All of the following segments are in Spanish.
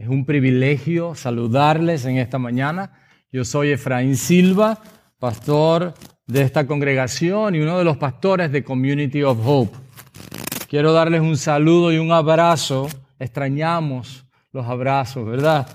Es un privilegio saludarles en esta mañana. Yo soy Efraín Silva, pastor de esta congregación y uno de los pastores de Community of Hope. Quiero darles un saludo y un abrazo. Extrañamos los abrazos, ¿verdad?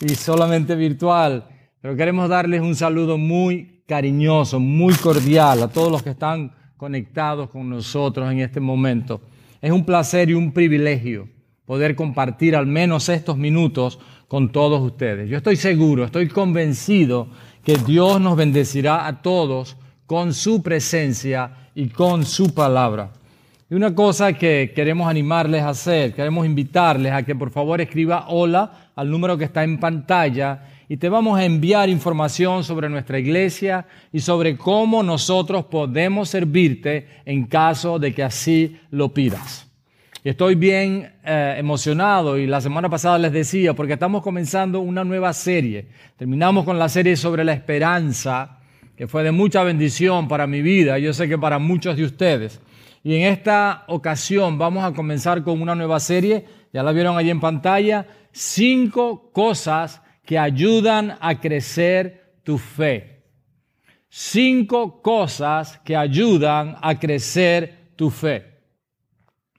Y solamente virtual. Pero queremos darles un saludo muy cariñoso, muy cordial a todos los que están conectados con nosotros en este momento. Es un placer y un privilegio poder compartir al menos estos minutos con todos ustedes. Yo estoy seguro, estoy convencido que Dios nos bendecirá a todos con su presencia y con su palabra. Y una cosa que queremos animarles a hacer, queremos invitarles a que por favor escriba hola al número que está en pantalla y te vamos a enviar información sobre nuestra iglesia y sobre cómo nosotros podemos servirte en caso de que así lo pidas. Estoy bien eh, emocionado y la semana pasada les decía porque estamos comenzando una nueva serie. Terminamos con la serie sobre la esperanza, que fue de mucha bendición para mi vida, yo sé que para muchos de ustedes. Y en esta ocasión vamos a comenzar con una nueva serie, ya la vieron allí en pantalla, cinco cosas que ayudan a crecer tu fe. Cinco cosas que ayudan a crecer tu fe.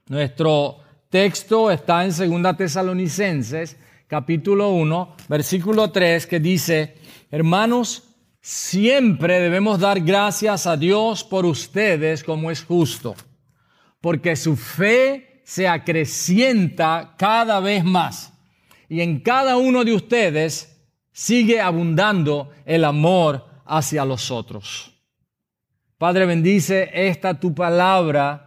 Nuestro texto está en 2 Tesalonicenses, capítulo 1, versículo 3, que dice, hermanos, siempre debemos dar gracias a Dios por ustedes como es justo porque su fe se acrecienta cada vez más. Y en cada uno de ustedes sigue abundando el amor hacia los otros. Padre, bendice esta tu palabra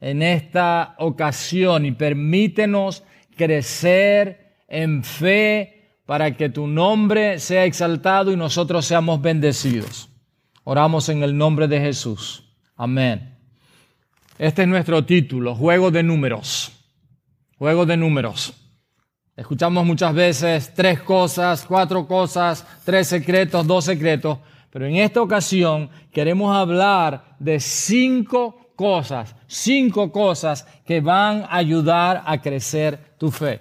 en esta ocasión y permítenos crecer en fe para que tu nombre sea exaltado y nosotros seamos bendecidos. Oramos en el nombre de Jesús. Amén. Este es nuestro título, Juego de Números. Juego de Números. Escuchamos muchas veces tres cosas, cuatro cosas, tres secretos, dos secretos, pero en esta ocasión queremos hablar de cinco cosas, cinco cosas que van a ayudar a crecer tu fe.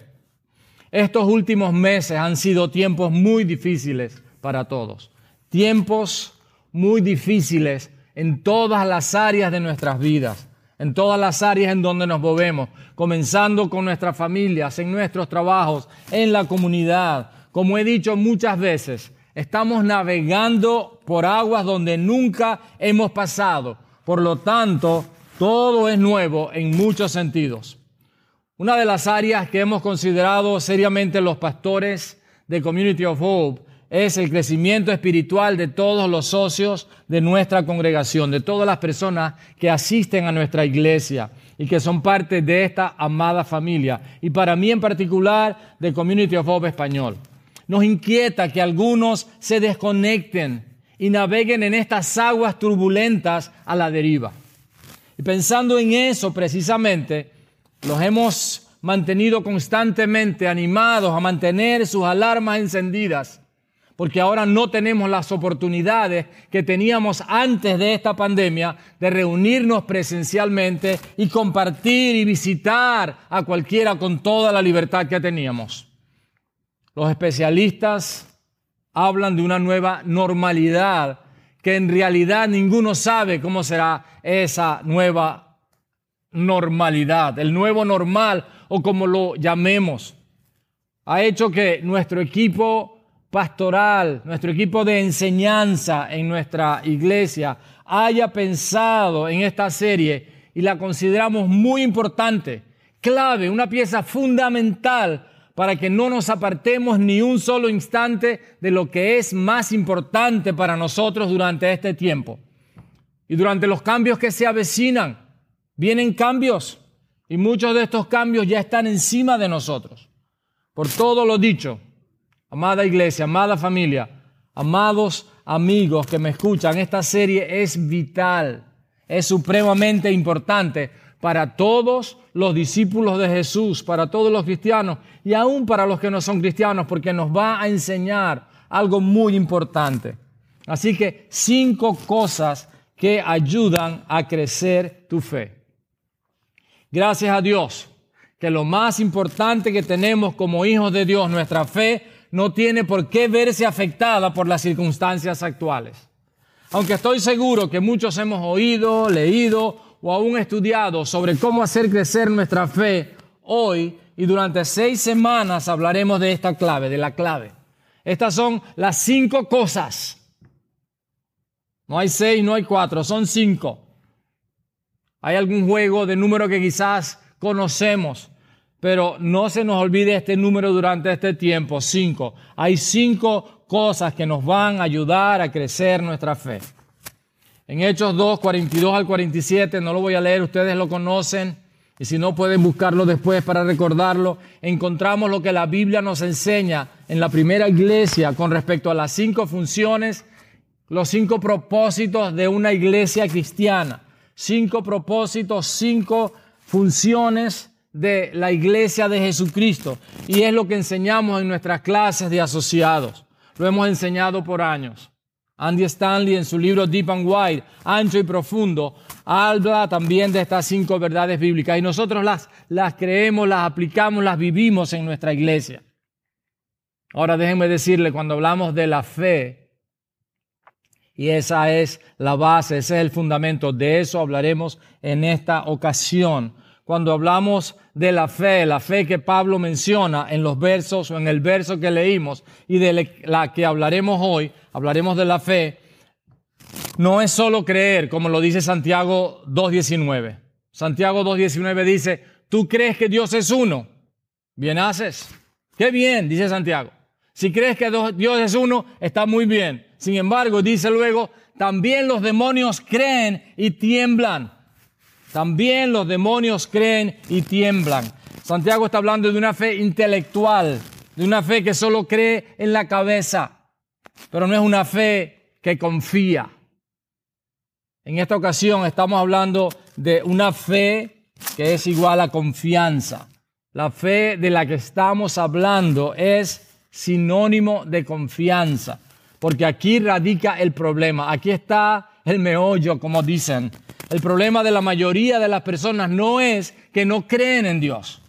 Estos últimos meses han sido tiempos muy difíciles para todos, tiempos muy difíciles en todas las áreas de nuestras vidas en todas las áreas en donde nos movemos, comenzando con nuestras familias, en nuestros trabajos, en la comunidad. Como he dicho muchas veces, estamos navegando por aguas donde nunca hemos pasado. Por lo tanto, todo es nuevo en muchos sentidos. Una de las áreas que hemos considerado seriamente los pastores de Community of Hope es el crecimiento espiritual de todos los socios de nuestra congregación, de todas las personas que asisten a nuestra iglesia y que son parte de esta amada familia. Y para mí en particular, de Community of Hope Español. Nos inquieta que algunos se desconecten y naveguen en estas aguas turbulentas a la deriva. Y pensando en eso precisamente, los hemos mantenido constantemente animados a mantener sus alarmas encendidas porque ahora no tenemos las oportunidades que teníamos antes de esta pandemia de reunirnos presencialmente y compartir y visitar a cualquiera con toda la libertad que teníamos. Los especialistas hablan de una nueva normalidad que en realidad ninguno sabe cómo será esa nueva normalidad, el nuevo normal o como lo llamemos. Ha hecho que nuestro equipo pastoral, nuestro equipo de enseñanza en nuestra iglesia haya pensado en esta serie y la consideramos muy importante, clave, una pieza fundamental para que no nos apartemos ni un solo instante de lo que es más importante para nosotros durante este tiempo. Y durante los cambios que se avecinan, vienen cambios y muchos de estos cambios ya están encima de nosotros. por todo lo dicho, amada iglesia, amada familia, amados amigos que me escuchan, esta serie es vital, es supremamente importante para todos los discípulos de Jesús, para todos los cristianos y aún para los que no son cristianos, porque nos va a enseñar algo muy importante. Así que cinco cosas que ayudan a crecer tu fe. Gracias a Dios que lo más importante que tenemos como hijos de Dios, nuestra fe, no tiene por qué verse afectada por las circunstancias actuales. Aunque estoy seguro que muchos hemos oído, leído o aún estudiado sobre cómo hacer crecer nuestra fe, hoy y durante seis semanas hablaremos de esta clave, de la clave. Estas son las cinco cosas. No hay seis, no hay cuatro, son cinco. Hay algún juego de número que quizás conocemos, pero no se nos olvide este número durante este tiempo, cinco. Hay cinco cosas que nos van a ayudar a crecer nuestra fe. En Hechos 2, 42 al 47, no lo voy a leer, ustedes lo conocen, y si no pueden buscarlo después para recordarlo, encontramos lo que la Biblia nos enseña en la primera iglesia con respecto a las cinco funciones, los cinco propósitos de una iglesia cristiana. Cinco propósitos, cinco funciones de la iglesia de Jesucristo. Y es lo que enseñamos en nuestras clases de asociados. Lo hemos enseñado por años. Andy Stanley en su libro Deep and Wide, ancho y profundo, habla también de estas cinco verdades bíblicas. Y nosotros las, las creemos, las aplicamos, las vivimos en nuestra iglesia. Ahora déjenme decirle, cuando hablamos de la fe, y esa es la base, ese es el fundamento, de eso hablaremos en esta ocasión cuando hablamos de la fe, la fe que Pablo menciona en los versos o en el verso que leímos y de la que hablaremos hoy, hablaremos de la fe, no es solo creer, como lo dice Santiago 2.19. Santiago 2.19 dice, tú crees que Dios es uno, bien haces. Qué bien, dice Santiago. Si crees que Dios es uno, está muy bien. Sin embargo, dice luego, también los demonios creen y tiemblan. También los demonios creen y tiemblan. Santiago está hablando de una fe intelectual, de una fe que solo cree en la cabeza, pero no es una fe que confía. En esta ocasión estamos hablando de una fe que es igual a confianza. La fe de la que estamos hablando es sinónimo de confianza, porque aquí radica el problema, aquí está el meollo, como dicen. El problema de la mayoría de las personas no es que no creen en Dios.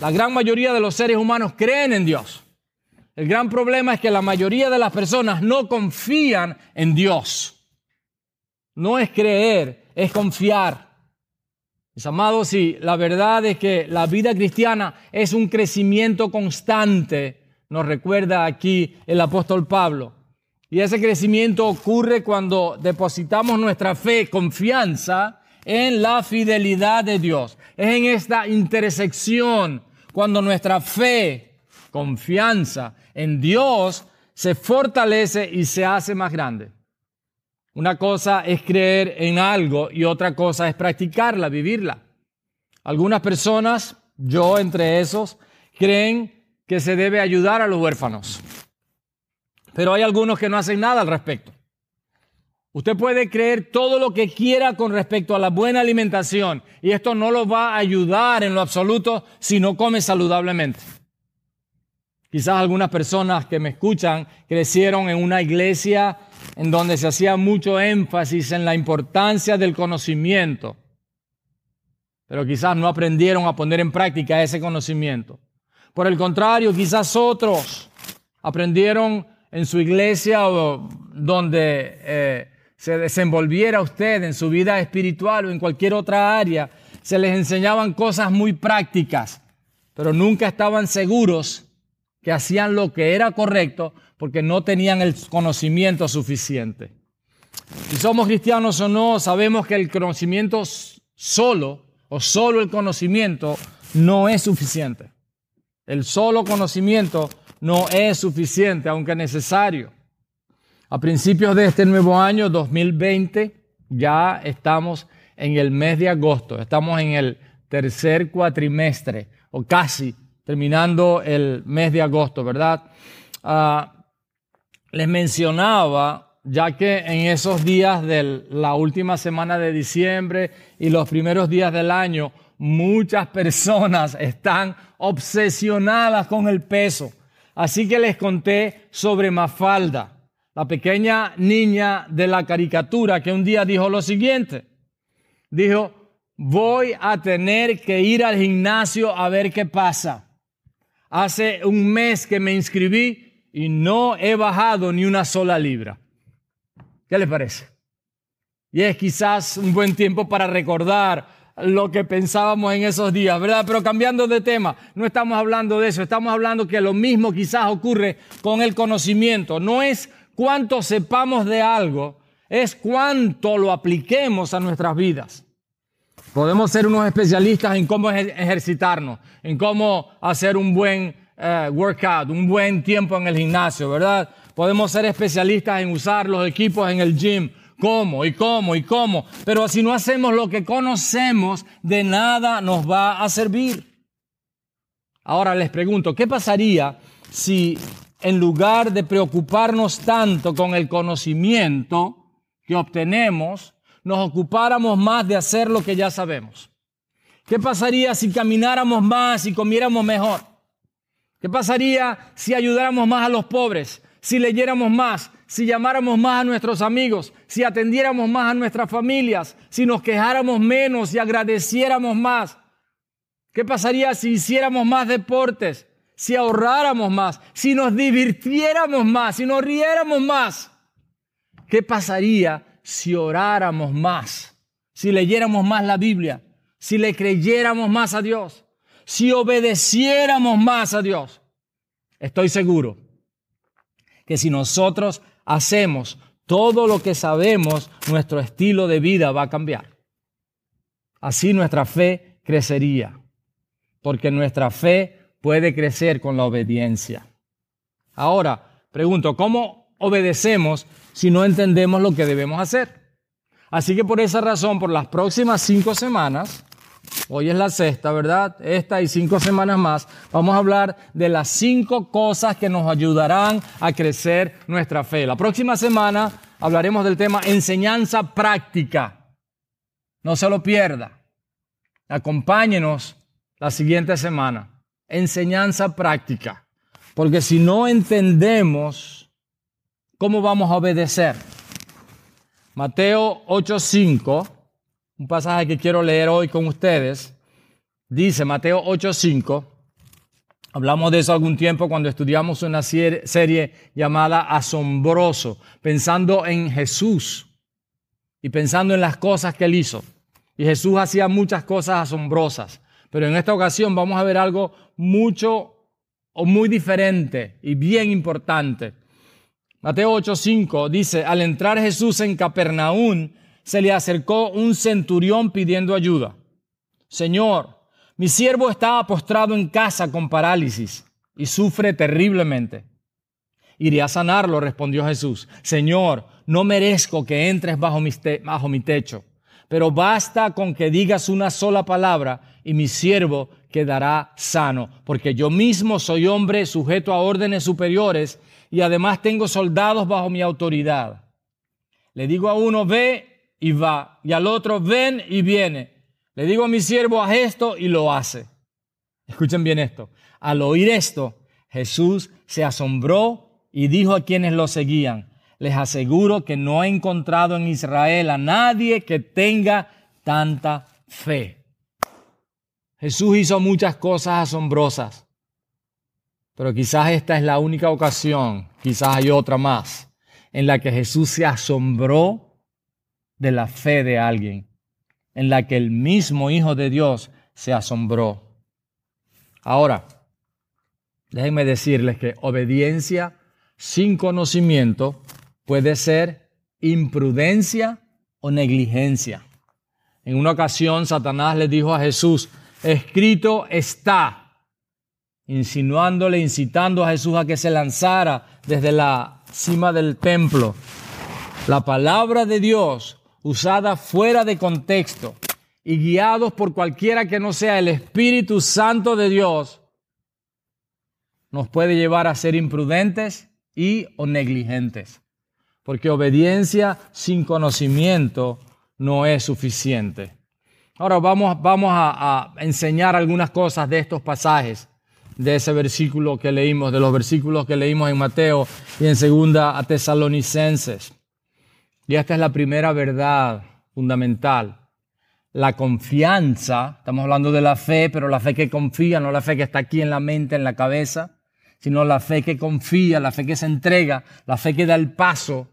La gran mayoría de los seres humanos creen en Dios. El gran problema es que la mayoría de las personas no confían en Dios. No es creer, es confiar. Mis amados, sí, la verdad es que la vida cristiana es un crecimiento constante, nos recuerda aquí el apóstol Pablo. Y ese crecimiento ocurre cuando depositamos nuestra fe, confianza en la fidelidad de Dios. Es en esta intersección cuando nuestra fe, confianza en Dios se fortalece y se hace más grande. Una cosa es creer en algo y otra cosa es practicarla, vivirla. Algunas personas, yo entre esos, creen que se debe ayudar a los huérfanos. Pero hay algunos que no hacen nada al respecto. Usted puede creer todo lo que quiera con respecto a la buena alimentación y esto no lo va a ayudar en lo absoluto si no come saludablemente. Quizás algunas personas que me escuchan crecieron en una iglesia en donde se hacía mucho énfasis en la importancia del conocimiento, pero quizás no aprendieron a poner en práctica ese conocimiento. Por el contrario, quizás otros aprendieron en su iglesia o donde eh, se desenvolviera usted en su vida espiritual o en cualquier otra área, se les enseñaban cosas muy prácticas, pero nunca estaban seguros que hacían lo que era correcto porque no tenían el conocimiento suficiente. Si somos cristianos o no, sabemos que el conocimiento solo o solo el conocimiento no es suficiente. El solo conocimiento no es suficiente, aunque necesario. A principios de este nuevo año 2020 ya estamos en el mes de agosto, estamos en el tercer cuatrimestre o casi terminando el mes de agosto, ¿verdad? Ah, les mencionaba, ya que en esos días de la última semana de diciembre y los primeros días del año, muchas personas están obsesionadas con el peso. Así que les conté sobre Mafalda, la pequeña niña de la caricatura que un día dijo lo siguiente. Dijo, voy a tener que ir al gimnasio a ver qué pasa. Hace un mes que me inscribí y no he bajado ni una sola libra. ¿Qué les parece? Y es quizás un buen tiempo para recordar lo que pensábamos en esos días, ¿verdad? Pero cambiando de tema, no estamos hablando de eso, estamos hablando que lo mismo quizás ocurre con el conocimiento. No es cuánto sepamos de algo, es cuánto lo apliquemos a nuestras vidas. Podemos ser unos especialistas en cómo ejercitarnos, en cómo hacer un buen eh, workout, un buen tiempo en el gimnasio, ¿verdad? Podemos ser especialistas en usar los equipos en el gym, cómo y cómo y cómo. Pero si no hacemos lo que conocemos, de nada nos va a servir. Ahora les pregunto, ¿qué pasaría si en lugar de preocuparnos tanto con el conocimiento que obtenemos, nos ocupáramos más de hacer lo que ya sabemos? ¿Qué pasaría si camináramos más y comiéramos mejor? ¿Qué pasaría si ayudáramos más a los pobres? Si leyéramos más, si llamáramos más a nuestros amigos, si atendiéramos más a nuestras familias, si nos quejáramos menos y agradeciéramos más. ¿Qué pasaría si hiciéramos más deportes, si ahorráramos más, si nos divirtiéramos más, si nos riéramos más? ¿Qué pasaría si oráramos más, si leyéramos más la Biblia, si le creyéramos más a Dios, si obedeciéramos más a Dios. Estoy seguro que si nosotros hacemos todo lo que sabemos, nuestro estilo de vida va a cambiar. Así nuestra fe crecería, porque nuestra fe puede crecer con la obediencia. Ahora, pregunto, ¿cómo obedecemos si no entendemos lo que debemos hacer. Así que por esa razón, por las próximas cinco semanas, hoy es la sexta, ¿verdad? Esta y cinco semanas más, vamos a hablar de las cinco cosas que nos ayudarán a crecer nuestra fe. La próxima semana hablaremos del tema enseñanza práctica. No se lo pierda. Acompáñenos la siguiente semana. Enseñanza práctica. Porque si no entendemos ¿Cómo vamos a obedecer? Mateo 8.5, un pasaje que quiero leer hoy con ustedes, dice Mateo 8.5, hablamos de eso algún tiempo cuando estudiamos una serie llamada Asombroso, pensando en Jesús y pensando en las cosas que él hizo. Y Jesús hacía muchas cosas asombrosas, pero en esta ocasión vamos a ver algo mucho o muy diferente y bien importante. Mateo 8:5 dice, al entrar Jesús en Capernaum, se le acercó un centurión pidiendo ayuda. Señor, mi siervo está postrado en casa con parálisis y sufre terriblemente. Iré a sanarlo, respondió Jesús. Señor, no merezco que entres bajo mi, bajo mi techo, pero basta con que digas una sola palabra y mi siervo quedará sano, porque yo mismo soy hombre sujeto a órdenes superiores y además tengo soldados bajo mi autoridad. Le digo a uno, ve y va, y al otro, ven y viene. Le digo a mi siervo, haz esto y lo hace. Escuchen bien esto. Al oír esto, Jesús se asombró y dijo a quienes lo seguían, les aseguro que no he encontrado en Israel a nadie que tenga tanta fe. Jesús hizo muchas cosas asombrosas. Pero quizás esta es la única ocasión, quizás hay otra más, en la que Jesús se asombró de la fe de alguien, en la que el mismo Hijo de Dios se asombró. Ahora, déjenme decirles que obediencia sin conocimiento puede ser imprudencia o negligencia. En una ocasión Satanás le dijo a Jesús, escrito está insinuándole, incitando a Jesús a que se lanzara desde la cima del templo. La palabra de Dios usada fuera de contexto y guiados por cualquiera que no sea el Espíritu Santo de Dios, nos puede llevar a ser imprudentes y o negligentes, porque obediencia sin conocimiento no es suficiente. Ahora vamos, vamos a, enseñar algunas cosas de estos pasajes, de ese versículo que leímos, de los versículos que leímos en Mateo y en segunda a Tesalonicenses. Y esta es la primera verdad fundamental. La confianza, estamos hablando de la fe, pero la fe que confía, no la fe que está aquí en la mente, en la cabeza, sino la fe que confía, la fe que se entrega, la fe que da el paso.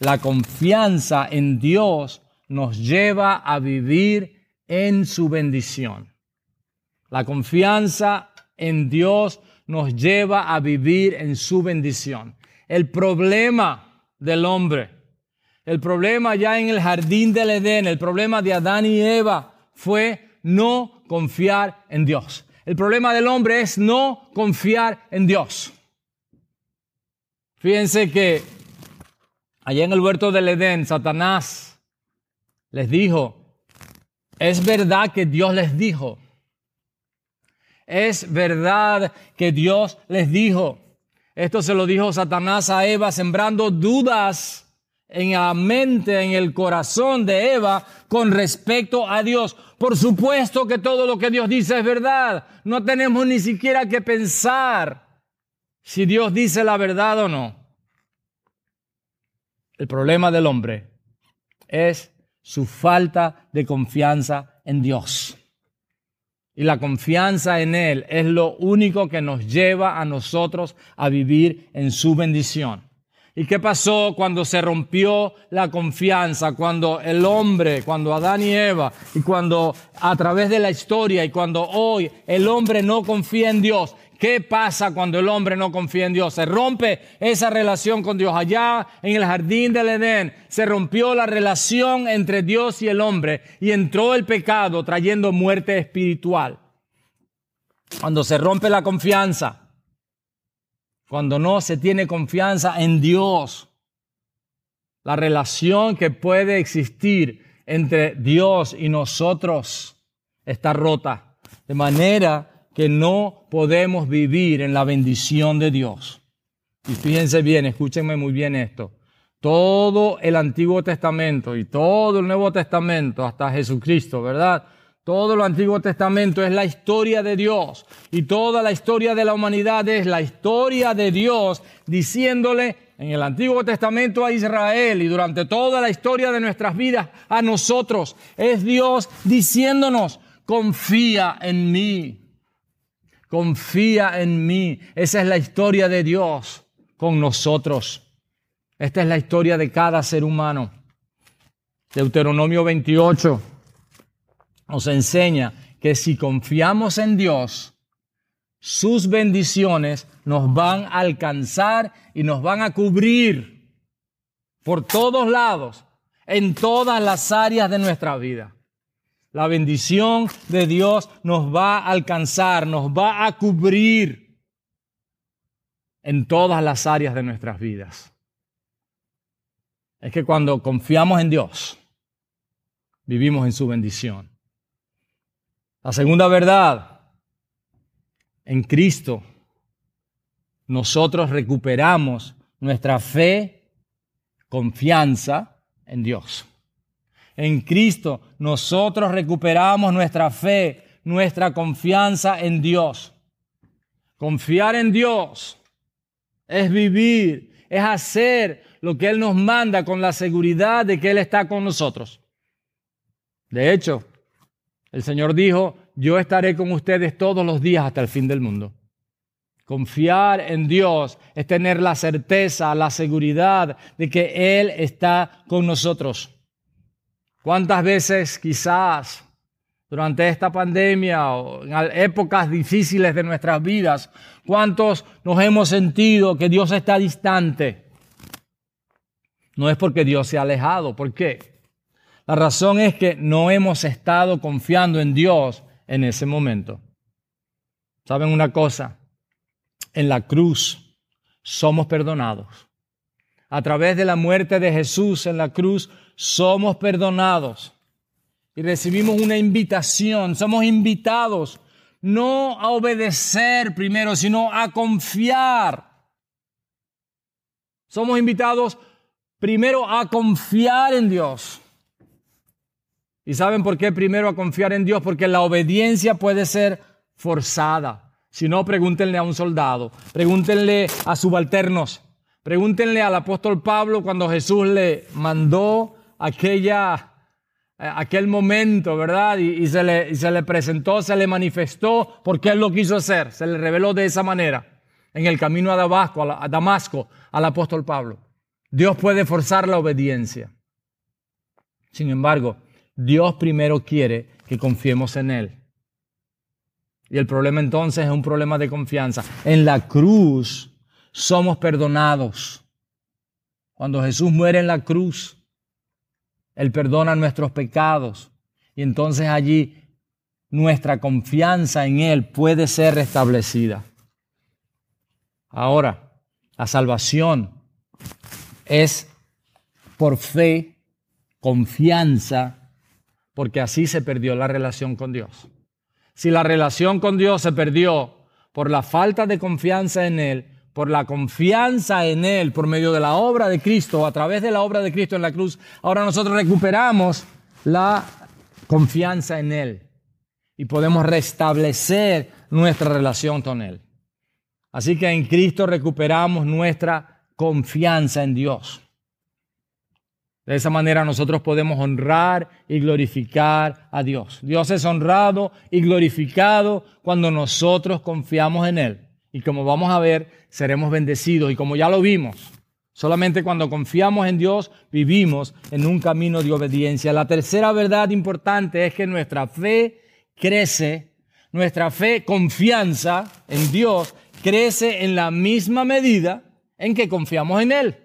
La confianza en Dios nos lleva a vivir en su bendición. La confianza en Dios nos lleva a vivir en su bendición. El problema del hombre, el problema ya en el jardín del Edén, el problema de Adán y Eva fue no confiar en Dios. El problema del hombre es no confiar en Dios. Fíjense que allá en el huerto del Edén, Satanás les dijo, es verdad que Dios les dijo. Es verdad que Dios les dijo. Esto se lo dijo Satanás a Eva sembrando dudas en la mente, en el corazón de Eva con respecto a Dios. Por supuesto que todo lo que Dios dice es verdad. No tenemos ni siquiera que pensar si Dios dice la verdad o no. El problema del hombre es su falta de confianza en Dios. Y la confianza en Él es lo único que nos lleva a nosotros a vivir en su bendición. ¿Y qué pasó cuando se rompió la confianza? Cuando el hombre, cuando Adán y Eva, y cuando a través de la historia y cuando hoy el hombre no confía en Dios. ¿Qué pasa cuando el hombre no confía en Dios? Se rompe esa relación con Dios. Allá en el jardín del Edén se rompió la relación entre Dios y el hombre y entró el pecado trayendo muerte espiritual. Cuando se rompe la confianza, cuando no se tiene confianza en Dios, la relación que puede existir entre Dios y nosotros está rota, de manera que no podemos vivir en la bendición de Dios. Y fíjense bien, escúchenme muy bien esto. Todo el Antiguo Testamento y todo el Nuevo Testamento hasta Jesucristo, ¿verdad? Todo el Antiguo Testamento es la historia de Dios y toda la historia de la humanidad es la historia de Dios diciéndole en el Antiguo Testamento a Israel y durante toda la historia de nuestras vidas a nosotros. Es Dios diciéndonos, confía en mí, confía en mí. Esa es la historia de Dios con nosotros. Esta es la historia de cada ser humano. Deuteronomio 28 nos enseña que si confiamos en Dios, sus bendiciones nos van a alcanzar y nos van a cubrir por todos lados, en todas las áreas de nuestra vida. La bendición de Dios nos va a alcanzar, nos va a cubrir en todas las áreas de nuestras vidas. Es que cuando confiamos en Dios, vivimos en su bendición. La segunda verdad, en Cristo, nosotros recuperamos nuestra fe, confianza en Dios. En Cristo nosotros recuperamos nuestra fe, nuestra confianza en Dios. Confiar en Dios es vivir, es hacer lo que Él nos manda con la seguridad de que Él está con nosotros. De hecho, el Señor dijo, yo estaré con ustedes todos los días hasta el fin del mundo. Confiar en Dios es tener la certeza, la seguridad de que Él está con nosotros. ¿Cuántas veces quizás durante esta pandemia o en épocas difíciles de nuestras vidas, cuántos nos hemos sentido que Dios está distante? No es porque Dios se ha alejado. ¿Por qué? La razón es que no hemos estado confiando en Dios en ese momento. ¿Saben una cosa? En la cruz somos perdonados. A través de la muerte de Jesús en la cruz somos perdonados. Y recibimos una invitación, somos invitados no a obedecer primero, sino a confiar. Somos invitados primero a confiar en Dios. ¿Y saben por qué primero a confiar en Dios? Porque la obediencia puede ser forzada. Si no, pregúntenle a un soldado, pregúntenle a subalternos, pregúntenle al apóstol Pablo cuando Jesús le mandó aquella, eh, aquel momento, ¿verdad? Y, se le, se le presentó, se le manifestó porque él lo quiso hacer, se le reveló de esa manera en el camino a Damasco, a Damasco, al apóstol Pablo. Dios puede forzar la obediencia. Sin embargo, Dios primero quiere que confiemos en Él. Y el problema entonces es un problema de confianza. En la cruz somos perdonados. Cuando Jesús muere en la cruz, Él perdona nuestros pecados. Y entonces allí nuestra confianza en Él puede ser restablecida. Ahora, la salvación es por fe, confianza porque así se perdió la relación con Dios. Si la relación con Dios se perdió por la falta de confianza en Él, por la confianza en Él, por medio de la obra de Cristo, a través de la obra de Cristo en la cruz, ahora nosotros recuperamos la confianza en Él y podemos restablecer nuestra relación con Él. Así que en Cristo recuperamos nuestra confianza en Dios. De esa manera nosotros podemos honrar y glorificar a Dios. Dios es honrado y glorificado cuando nosotros confiamos en Él. Y como vamos a ver, seremos bendecidos. Y como ya lo vimos, solamente cuando confiamos en Dios vivimos en un camino de obediencia. La tercera verdad importante es que nuestra fe crece, nuestra fe, confianza en Dios, crece en la misma medida en que confiamos en Él.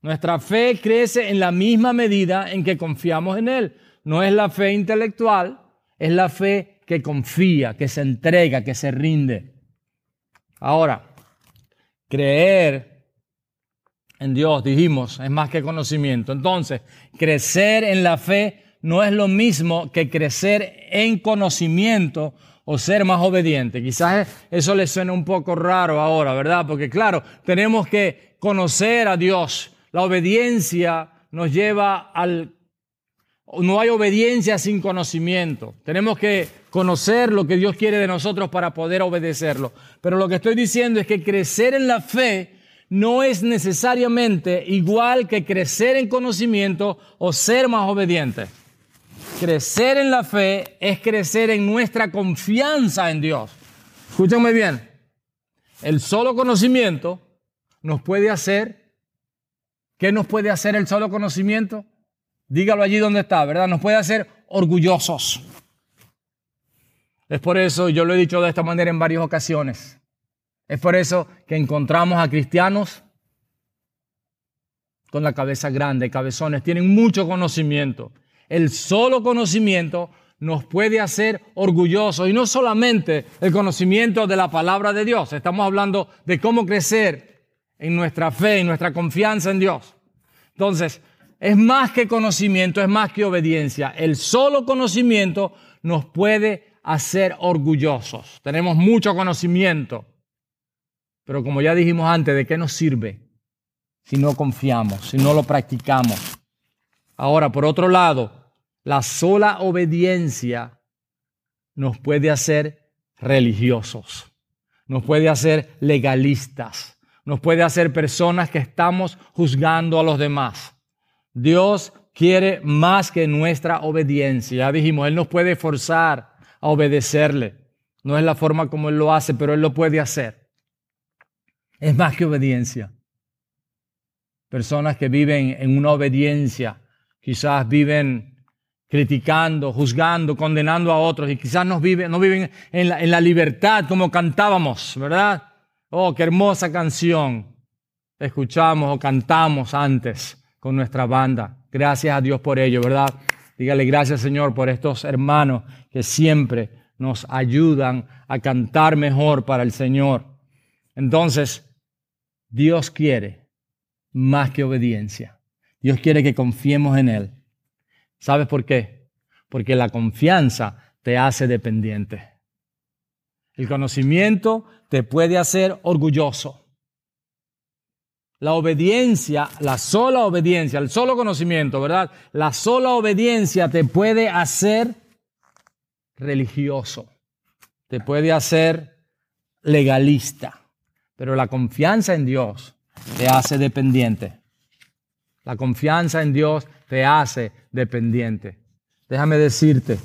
Nuestra fe crece en la misma medida en que confiamos en Él. No es la fe intelectual, es la fe que confía, que se entrega, que se rinde. Ahora, creer en Dios, dijimos, es más que conocimiento. Entonces, crecer en la fe no es lo mismo que crecer en conocimiento o ser más obediente. Quizás eso le suena un poco raro ahora, ¿verdad? Porque claro, tenemos que conocer a Dios la obediencia nos lleva al... No hay obediencia sin conocimiento. Tenemos que conocer lo que Dios quiere de nosotros para poder obedecerlo. Pero lo que estoy diciendo es que crecer en la fe no es necesariamente igual que crecer en conocimiento o ser más obediente. Crecer en la fe es crecer en nuestra confianza en Dios. Escúchenme bien. El solo conocimiento nos puede hacer ¿Qué nos puede hacer el solo conocimiento? Dígalo allí donde está, ¿verdad? Nos puede hacer orgullosos. Es por eso, yo lo he dicho de esta manera en varias ocasiones, es por eso que encontramos a cristianos con la cabeza grande, cabezones, tienen mucho conocimiento. El solo conocimiento nos puede hacer orgullosos y no solamente el conocimiento de la palabra de Dios, estamos hablando de cómo crecer en nuestra fe, en nuestra confianza en Dios. Entonces, es más que conocimiento, es más que obediencia. El solo conocimiento nos puede hacer orgullosos. Tenemos mucho conocimiento, pero como ya dijimos antes, ¿de qué nos sirve si no confiamos, si no lo practicamos? Ahora, por otro lado, la sola obediencia nos puede hacer religiosos, nos puede hacer legalistas nos puede hacer personas que estamos juzgando a los demás. Dios quiere más que nuestra obediencia. Ya dijimos, Él nos puede forzar a obedecerle. No es la forma como Él lo hace, pero Él lo puede hacer. Es más que obediencia. Personas que viven en una obediencia, quizás viven criticando, juzgando, condenando a otros y quizás no viven, no viven en la, en la libertad como cantábamos, ¿verdad? Oh, qué hermosa canción escuchamos o cantamos antes con nuestra banda. Gracias a Dios por ello, ¿verdad? Dígale gracias Señor por estos hermanos que siempre nos ayudan a cantar mejor para el Señor. Entonces, Dios quiere más que obediencia. Dios quiere que confiemos en Él. ¿Sabes por qué? Porque la confianza te hace dependiente. El conocimiento te puede hacer orgulloso. La obediencia, la sola obediencia, el solo conocimiento, ¿verdad? La sola obediencia te puede hacer religioso, te puede hacer legalista, pero la confianza en Dios te hace dependiente. La confianza en Dios te hace dependiente. Déjame decirte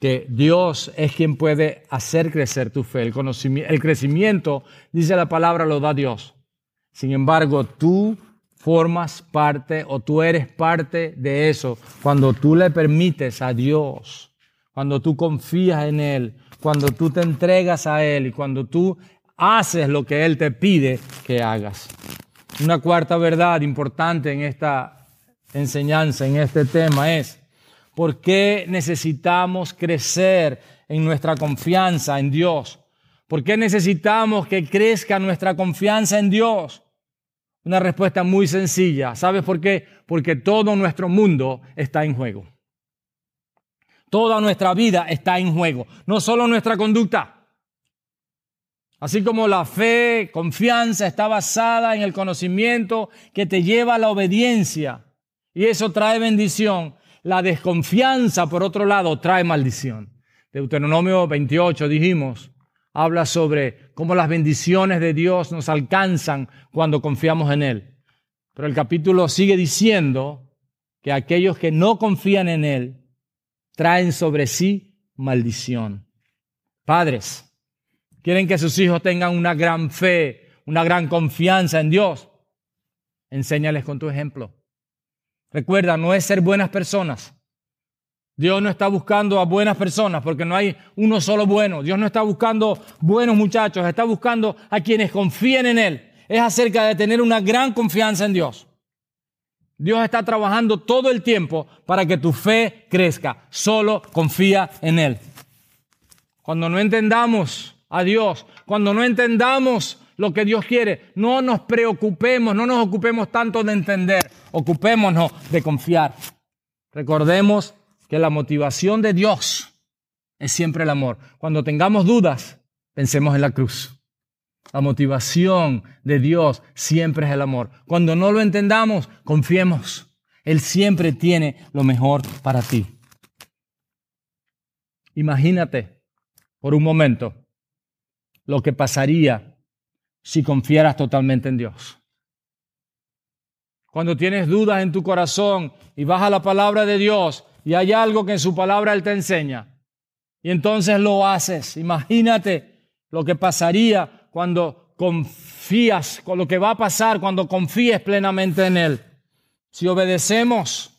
que Dios es quien puede hacer crecer tu fe. El, conocimiento, el crecimiento, dice la palabra, lo da Dios. Sin embargo, tú formas parte o tú eres parte de eso cuando tú le permites a Dios, cuando tú confías en Él, cuando tú te entregas a Él y cuando tú haces lo que Él te pide que hagas. Una cuarta verdad importante en esta enseñanza, en este tema, es por qué necesitamos crecer en nuestra confianza en Dios. ¿Por qué necesitamos que crezca nuestra confianza en Dios? Una respuesta muy sencilla. ¿Sabes por qué? Porque todo nuestro mundo está en juego. Toda nuestra vida está en juego, no solo nuestra conducta. Así como la fe, confianza está basada en el conocimiento que te lleva a la obediencia y eso trae bendición, la desconfianza, por otro lado, trae maldición. Deuteronomio 28 dijimos, habla sobre cómo las bendiciones de Dios nos alcanzan cuando confiamos en Él. Pero el capítulo sigue diciendo que aquellos que no confían en Él traen sobre sí maldición. Padres, quieren que sus hijos tengan una gran fe, una gran confianza en Dios. Enséñales con tu ejemplo. Recuerda, no es ser buenas personas. Dios no está buscando a buenas personas porque no hay uno solo bueno. Dios no está buscando buenos muchachos, está buscando a quienes confíen en Él. Es acerca de tener una gran confianza en Dios. Dios está trabajando todo el tiempo para que tu fe crezca. Solo confía en Él. Cuando no entendamos a Dios, cuando no entendamos lo que Dios quiere, no nos preocupemos, no nos ocupemos tanto de entender, ocupémonos de confiar. Recordemos que la motivación de Dios es siempre el amor. Cuando tengamos dudas, pensemos en la cruz. La motivación de Dios siempre es el amor. Cuando no lo entendamos, confiemos. Él siempre tiene lo mejor para ti. Imagínate por un momento lo que pasaría si confiaras totalmente en Dios. Cuando tienes dudas en tu corazón y vas a la palabra de Dios y hay algo que en su palabra Él te enseña. Y entonces lo haces. Imagínate lo que pasaría cuando confías, con lo que va a pasar cuando confíes plenamente en Él. Si obedecemos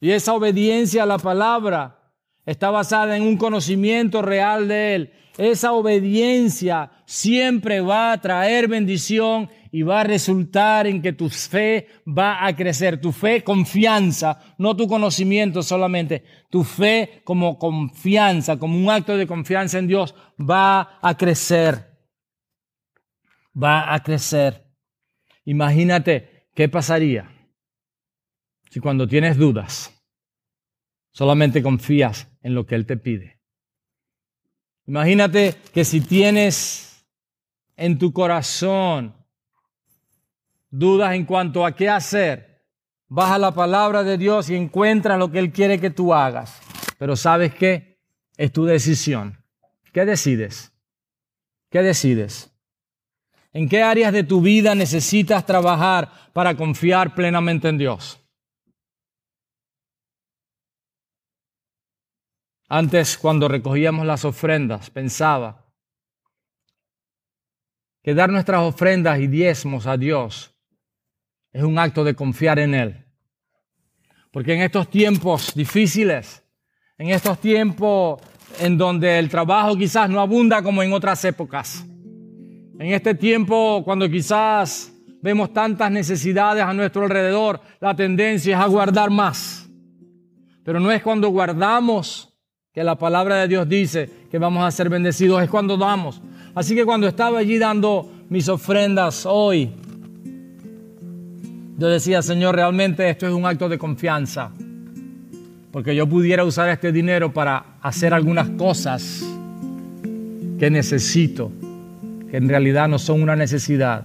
y esa obediencia a la palabra está basada en un conocimiento real de Él, esa obediencia siempre va a traer bendición y va a resultar en que tu fe va a crecer. Tu fe, confianza, no tu conocimiento solamente. Tu fe como confianza, como un acto de confianza en Dios, va a crecer. Va a crecer. Imagínate qué pasaría si cuando tienes dudas solamente confías en lo que Él te pide. Imagínate que si tienes en tu corazón dudas en cuanto a qué hacer, vas a la palabra de Dios y encuentras lo que Él quiere que tú hagas. Pero sabes qué? Es tu decisión. ¿Qué decides? ¿Qué decides? ¿En qué áreas de tu vida necesitas trabajar para confiar plenamente en Dios? Antes, cuando recogíamos las ofrendas, pensaba que dar nuestras ofrendas y diezmos a Dios es un acto de confiar en Él. Porque en estos tiempos difíciles, en estos tiempos en donde el trabajo quizás no abunda como en otras épocas, en este tiempo cuando quizás vemos tantas necesidades a nuestro alrededor, la tendencia es a guardar más. Pero no es cuando guardamos que la palabra de Dios dice que vamos a ser bendecidos, es cuando damos. Así que cuando estaba allí dando mis ofrendas hoy, yo decía, Señor, realmente esto es un acto de confianza. Porque yo pudiera usar este dinero para hacer algunas cosas que necesito, que en realidad no son una necesidad,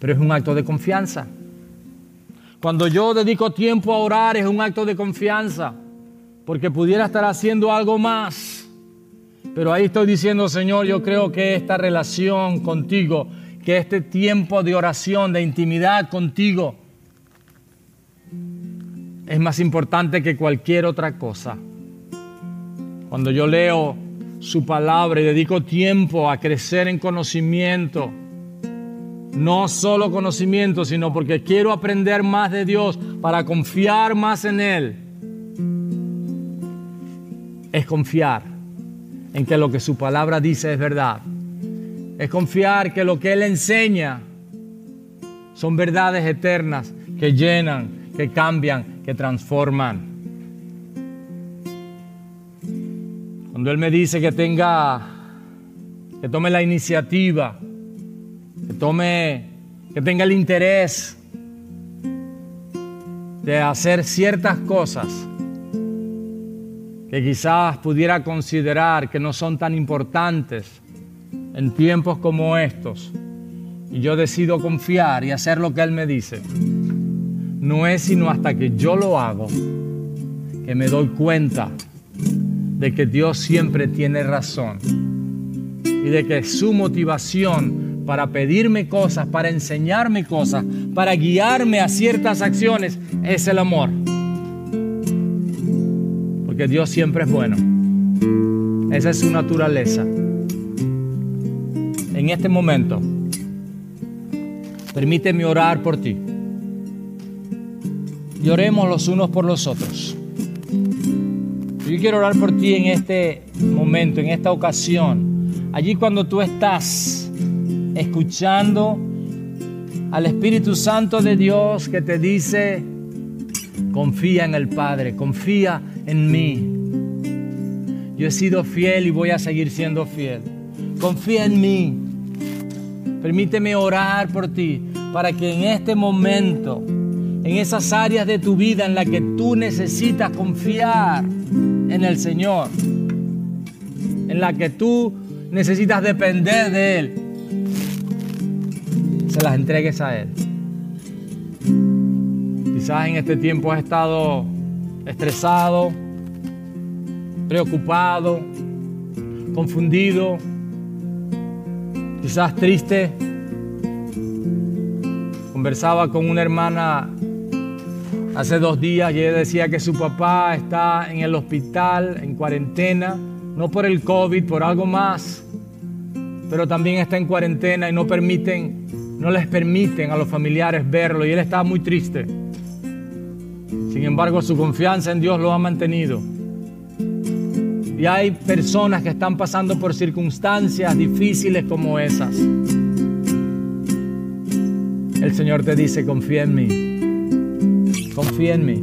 pero es un acto de confianza. Cuando yo dedico tiempo a orar es un acto de confianza, porque pudiera estar haciendo algo más. Pero ahí estoy diciendo, Señor, yo creo que esta relación contigo, que este tiempo de oración, de intimidad contigo, es más importante que cualquier otra cosa. Cuando yo leo su palabra y dedico tiempo a crecer en conocimiento, no solo conocimiento, sino porque quiero aprender más de Dios para confiar más en Él, es confiar en que lo que su palabra dice es verdad. Es confiar que lo que Él enseña son verdades eternas que llenan, que cambian, que transforman. Cuando Él me dice que tenga, que tome la iniciativa, que tome, que tenga el interés de hacer ciertas cosas que quizás pudiera considerar que no son tan importantes en tiempos como estos, y yo decido confiar y hacer lo que Él me dice no es sino hasta que yo lo hago que me doy cuenta de que Dios siempre tiene razón y de que su motivación para pedirme cosas, para enseñarme cosas, para guiarme a ciertas acciones es el amor. Porque Dios siempre es bueno. Esa es su naturaleza. En este momento, permíteme orar por ti y oremos los unos por los otros. Yo quiero orar por ti en este momento, en esta ocasión. Allí cuando tú estás escuchando al Espíritu Santo de Dios que te dice, confía en el Padre, confía en mí. Yo he sido fiel y voy a seguir siendo fiel. Confía en mí. Permíteme orar por ti para que en este momento en esas áreas de tu vida en las que tú necesitas confiar en el Señor, en la que tú necesitas depender de Él, se las entregues a Él. Quizás en este tiempo has estado estresado, preocupado, confundido, quizás triste. Conversaba con una hermana Hace dos días ella decía que su papá está en el hospital, en cuarentena, no por el COVID, por algo más, pero también está en cuarentena y no permiten, no les permiten a los familiares verlo y él está muy triste. Sin embargo, su confianza en Dios lo ha mantenido. Y hay personas que están pasando por circunstancias difíciles como esas. El Señor te dice, confía en mí confía en mí.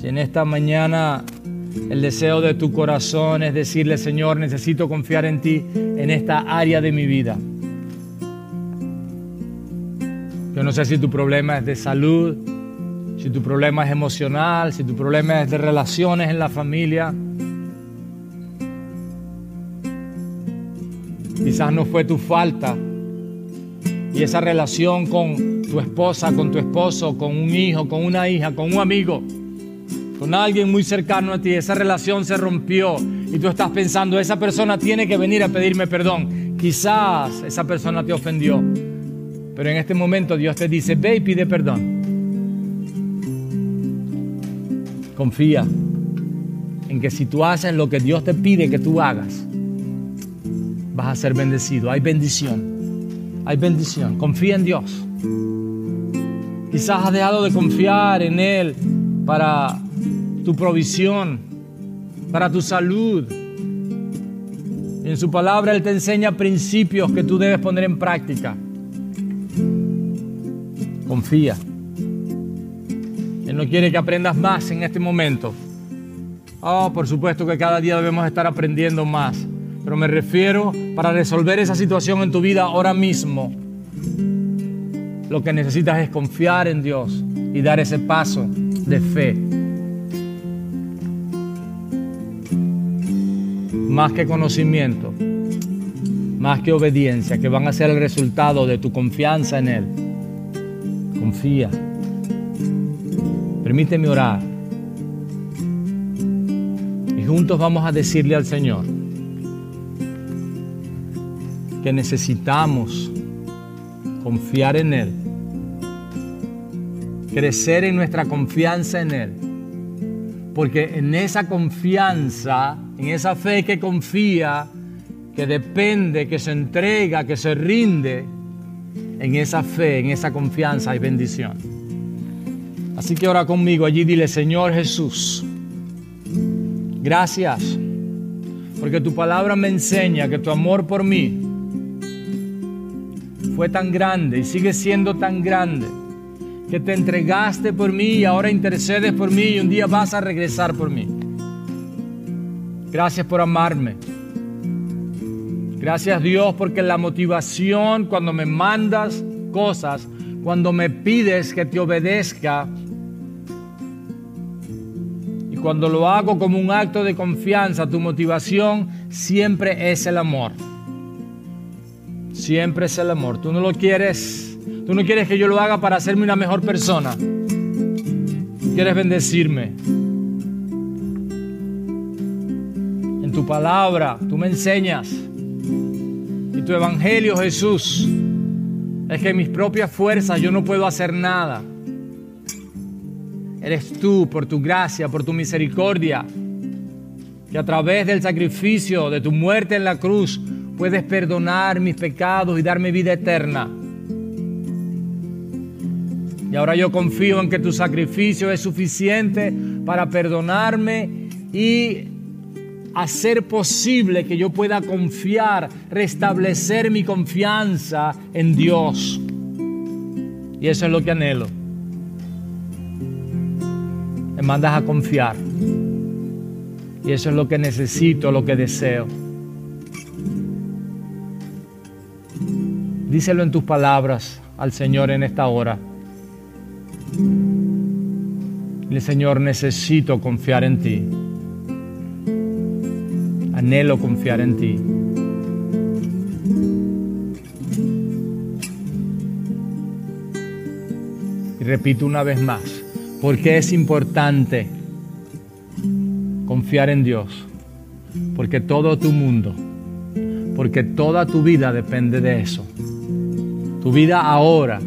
Si en esta mañana el deseo de tu corazón es decirle, Señor, necesito confiar en ti en esta área de mi vida. Yo no sé si tu problema es de salud, si tu problema es emocional, si tu problema es de relaciones en la familia. Quizás no fue tu falta y esa relación con tu esposa, con tu esposo, con un hijo, con una hija, con un amigo, con alguien muy cercano a ti, esa relación se rompió y tú estás pensando, esa persona tiene que venir a pedirme perdón. Quizás esa persona te ofendió, pero en este momento Dios te dice, ve y pide perdón. Confía en que si tú haces lo que Dios te pide que tú hagas, vas a ser bendecido. Hay bendición. Hay bendición. Confía en Dios. Quizás has dejado de confiar en Él para tu provisión, para tu salud. En su palabra Él te enseña principios que tú debes poner en práctica. Confía. Él no quiere que aprendas más en este momento. Oh, por supuesto que cada día debemos estar aprendiendo más. Pero me refiero para resolver esa situación en tu vida ahora mismo lo que necesitas es confiar en Dios y dar ese paso de fe. más que conocimiento, más que obediencia, que van a ser el resultado de tu confianza en Él. Confía. Permíteme orar. Y juntos vamos a decirle al Señor que necesitamos confiar en Él, crecer en nuestra confianza en Él, porque en esa confianza, en esa fe que confía, que depende, que se entrega, que se rinde, en esa fe, en esa confianza hay bendición. Así que ora conmigo allí, dile, Señor Jesús, gracias, porque tu palabra me enseña que tu amor por mí fue tan grande y sigue siendo tan grande, que te entregaste por mí y ahora intercedes por mí y un día vas a regresar por mí. Gracias por amarme. Gracias Dios porque la motivación cuando me mandas cosas, cuando me pides que te obedezca y cuando lo hago como un acto de confianza, tu motivación siempre es el amor. Siempre es el amor. Tú no lo quieres, tú no quieres que yo lo haga para hacerme una mejor persona. Quieres bendecirme. En tu palabra, tú me enseñas tu evangelio, Jesús, es que en mis propias fuerzas yo no puedo hacer nada. Eres tú, por tu gracia, por tu misericordia, que a través del sacrificio de tu muerte en la cruz puedes perdonar mis pecados y darme vida eterna. Y ahora yo confío en que tu sacrificio es suficiente para perdonarme y hacer posible que yo pueda confiar, restablecer mi confianza en Dios. Y eso es lo que anhelo. Me mandas a confiar. Y eso es lo que necesito, lo que deseo. Díselo en tus palabras al Señor en esta hora. El Señor, necesito confiar en ti anhelo confiar en ti. Y repito una vez más, porque es importante confiar en Dios? Porque todo tu mundo, porque toda tu vida depende de eso. Tu vida ahora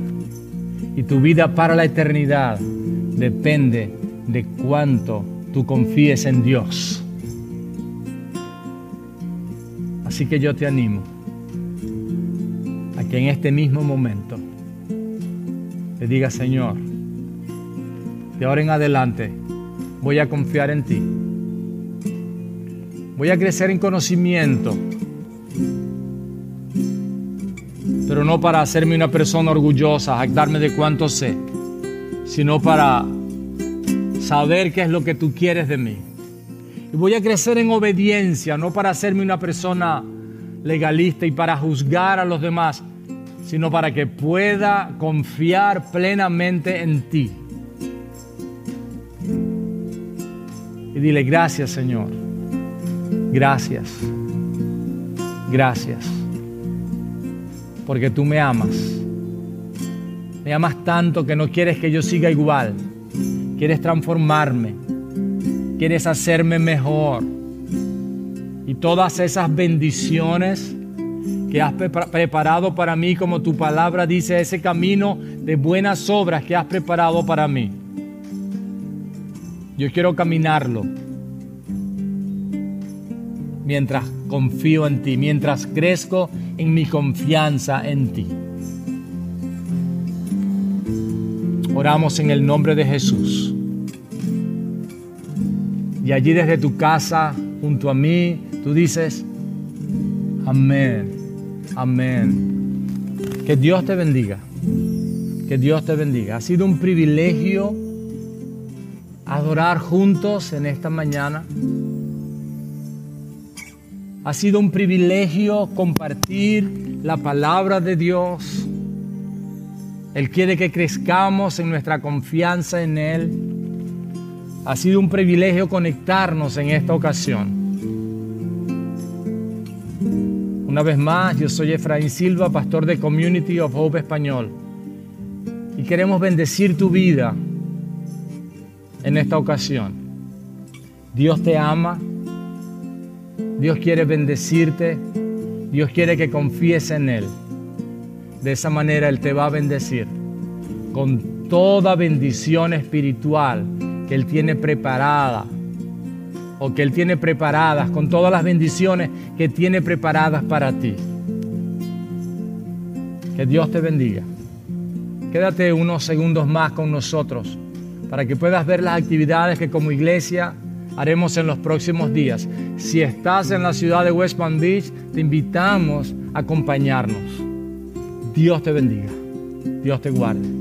y tu vida para la eternidad depende de cuánto tú confíes en Dios. Así que yo te animo a que en este mismo momento te diga, Señor, de ahora en adelante voy a confiar en ti. Voy a crecer en conocimiento, pero no para hacerme una persona orgullosa, jactarme de cuánto sé, sino para saber qué es lo que tú quieres de mí. Y voy a crecer en obediencia, no para hacerme una persona legalista y para juzgar a los demás, sino para que pueda confiar plenamente en ti. Y dile gracias Señor, gracias, gracias, porque tú me amas. Me amas tanto que no quieres que yo siga igual, quieres transformarme quieres hacerme mejor. Y todas esas bendiciones que has preparado para mí, como tu palabra dice, ese camino de buenas obras que has preparado para mí. Yo quiero caminarlo mientras confío en ti, mientras crezco en mi confianza en ti. Oramos en el nombre de Jesús. Y allí desde tu casa, junto a mí, tú dices, amén, amén. Que Dios te bendiga, que Dios te bendiga. Ha sido un privilegio adorar juntos en esta mañana. Ha sido un privilegio compartir la palabra de Dios. Él quiere que crezcamos en nuestra confianza en Él. Ha sido un privilegio conectarnos en esta ocasión. Una vez más, yo soy Efraín Silva, pastor de Community of Hope Español. Y queremos bendecir tu vida en esta ocasión. Dios te ama. Dios quiere bendecirte. Dios quiere que confíes en Él. De esa manera Él te va a bendecir con toda bendición espiritual que Él tiene preparada o que Él tiene preparadas, con todas las bendiciones que tiene preparadas para ti. Que Dios te bendiga. Quédate unos segundos más con nosotros para que puedas ver las actividades que como iglesia haremos en los próximos días. Si estás en la ciudad de West Palm Beach, te invitamos a acompañarnos. Dios te bendiga. Dios te guarde.